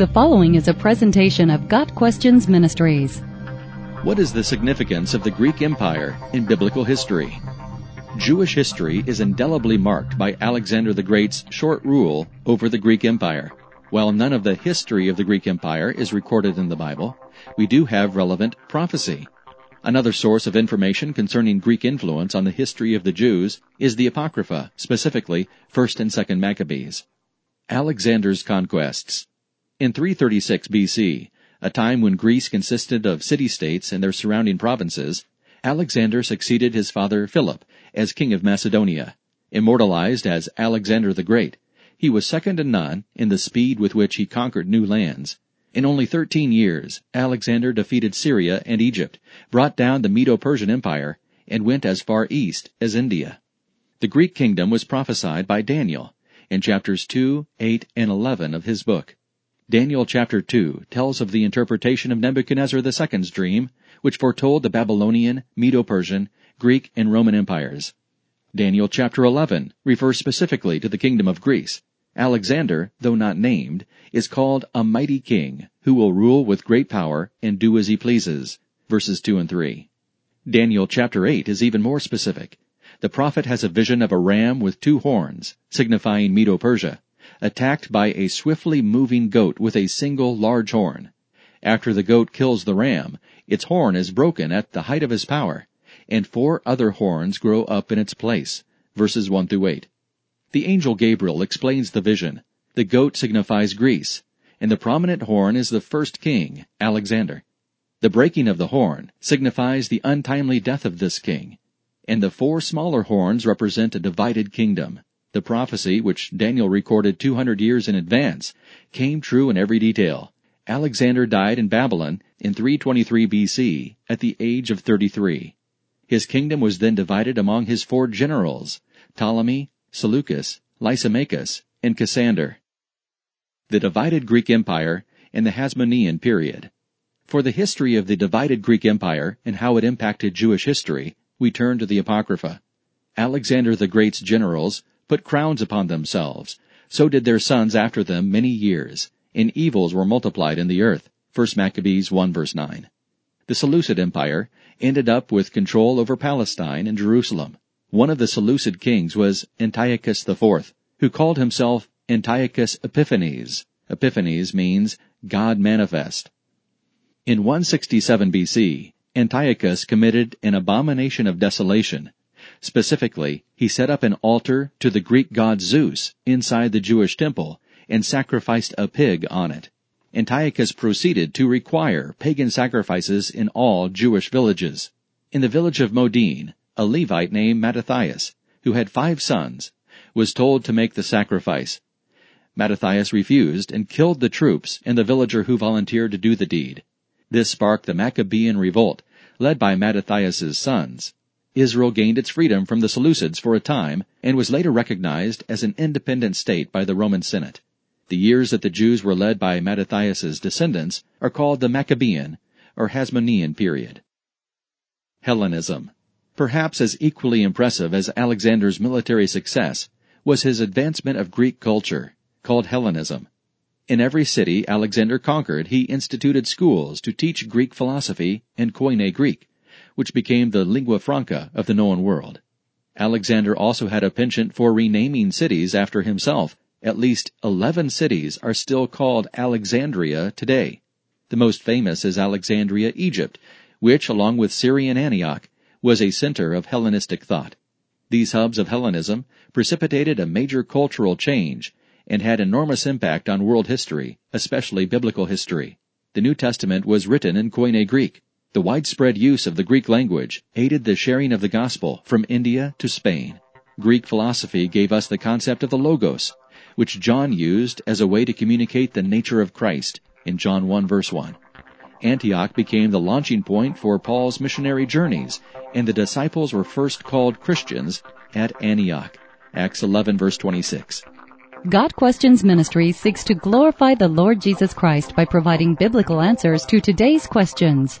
The following is a presentation of Got Questions Ministries. What is the significance of the Greek Empire in biblical history? Jewish history is indelibly marked by Alexander the Great's short rule over the Greek Empire. While none of the history of the Greek Empire is recorded in the Bible, we do have relevant prophecy. Another source of information concerning Greek influence on the history of the Jews is the Apocrypha, specifically 1st and 2nd Maccabees. Alexander's conquests. In 336 BC, a time when Greece consisted of city-states and their surrounding provinces, Alexander succeeded his father Philip as king of Macedonia. Immortalized as Alexander the Great, he was second to none in the speed with which he conquered new lands. In only 13 years, Alexander defeated Syria and Egypt, brought down the Medo-Persian Empire, and went as far east as India. The Greek kingdom was prophesied by Daniel in chapters 2, 8, and 11 of his book. Daniel chapter 2 tells of the interpretation of Nebuchadnezzar II's dream, which foretold the Babylonian, Medo-Persian, Greek, and Roman empires. Daniel chapter 11 refers specifically to the kingdom of Greece. Alexander, though not named, is called a mighty king who will rule with great power and do as he pleases. Verses 2 and 3. Daniel chapter 8 is even more specific. The prophet has a vision of a ram with two horns, signifying Medo-Persia attacked by a swiftly moving goat with a single large horn. After the goat kills the ram, its horn is broken at the height of his power, and four other horns grow up in its place. Verses 1 through 8. The angel Gabriel explains the vision. The goat signifies Greece, and the prominent horn is the first king, Alexander. The breaking of the horn signifies the untimely death of this king, and the four smaller horns represent a divided kingdom. The prophecy, which Daniel recorded 200 years in advance, came true in every detail. Alexander died in Babylon in 323 BC at the age of 33. His kingdom was then divided among his four generals, Ptolemy, Seleucus, Lysimachus, and Cassander. The divided Greek Empire and the Hasmonean period. For the history of the divided Greek Empire and how it impacted Jewish history, we turn to the Apocrypha. Alexander the Great's generals put crowns upon themselves. So did their sons after them many years, and evils were multiplied in the earth. 1 Maccabees 1 verse 9. The Seleucid Empire ended up with control over Palestine and Jerusalem. One of the Seleucid kings was Antiochus IV, who called himself Antiochus Epiphanes. Epiphanes means God manifest. In 167 BC, Antiochus committed an abomination of desolation Specifically, he set up an altar to the Greek god Zeus inside the Jewish temple and sacrificed a pig on it. Antiochus proceeded to require pagan sacrifices in all Jewish villages. In the village of Modin, a Levite named Mattathias, who had five sons, was told to make the sacrifice. Mattathias refused and killed the troops and the villager who volunteered to do the deed. This sparked the Maccabean revolt, led by Mattathias's sons. Israel gained its freedom from the Seleucids for a time and was later recognized as an independent state by the Roman Senate. The years that the Jews were led by Mattathias's descendants are called the Maccabean or Hasmonean period. Hellenism. Perhaps as equally impressive as Alexander's military success was his advancement of Greek culture, called Hellenism. In every city Alexander conquered, he instituted schools to teach Greek philosophy and Koine Greek which became the lingua franca of the known world. Alexander also had a penchant for renaming cities after himself. At least 11 cities are still called Alexandria today. The most famous is Alexandria, Egypt, which, along with Syrian Antioch, was a center of Hellenistic thought. These hubs of Hellenism precipitated a major cultural change and had enormous impact on world history, especially biblical history. The New Testament was written in Koine Greek, the widespread use of the Greek language aided the sharing of the gospel from India to Spain. Greek philosophy gave us the concept of the Logos, which John used as a way to communicate the nature of Christ in John 1 verse 1. Antioch became the launching point for Paul's missionary journeys, and the disciples were first called Christians at Antioch. Acts 11 verse 26. Got Questions Ministry seeks to glorify the Lord Jesus Christ by providing biblical answers to today's questions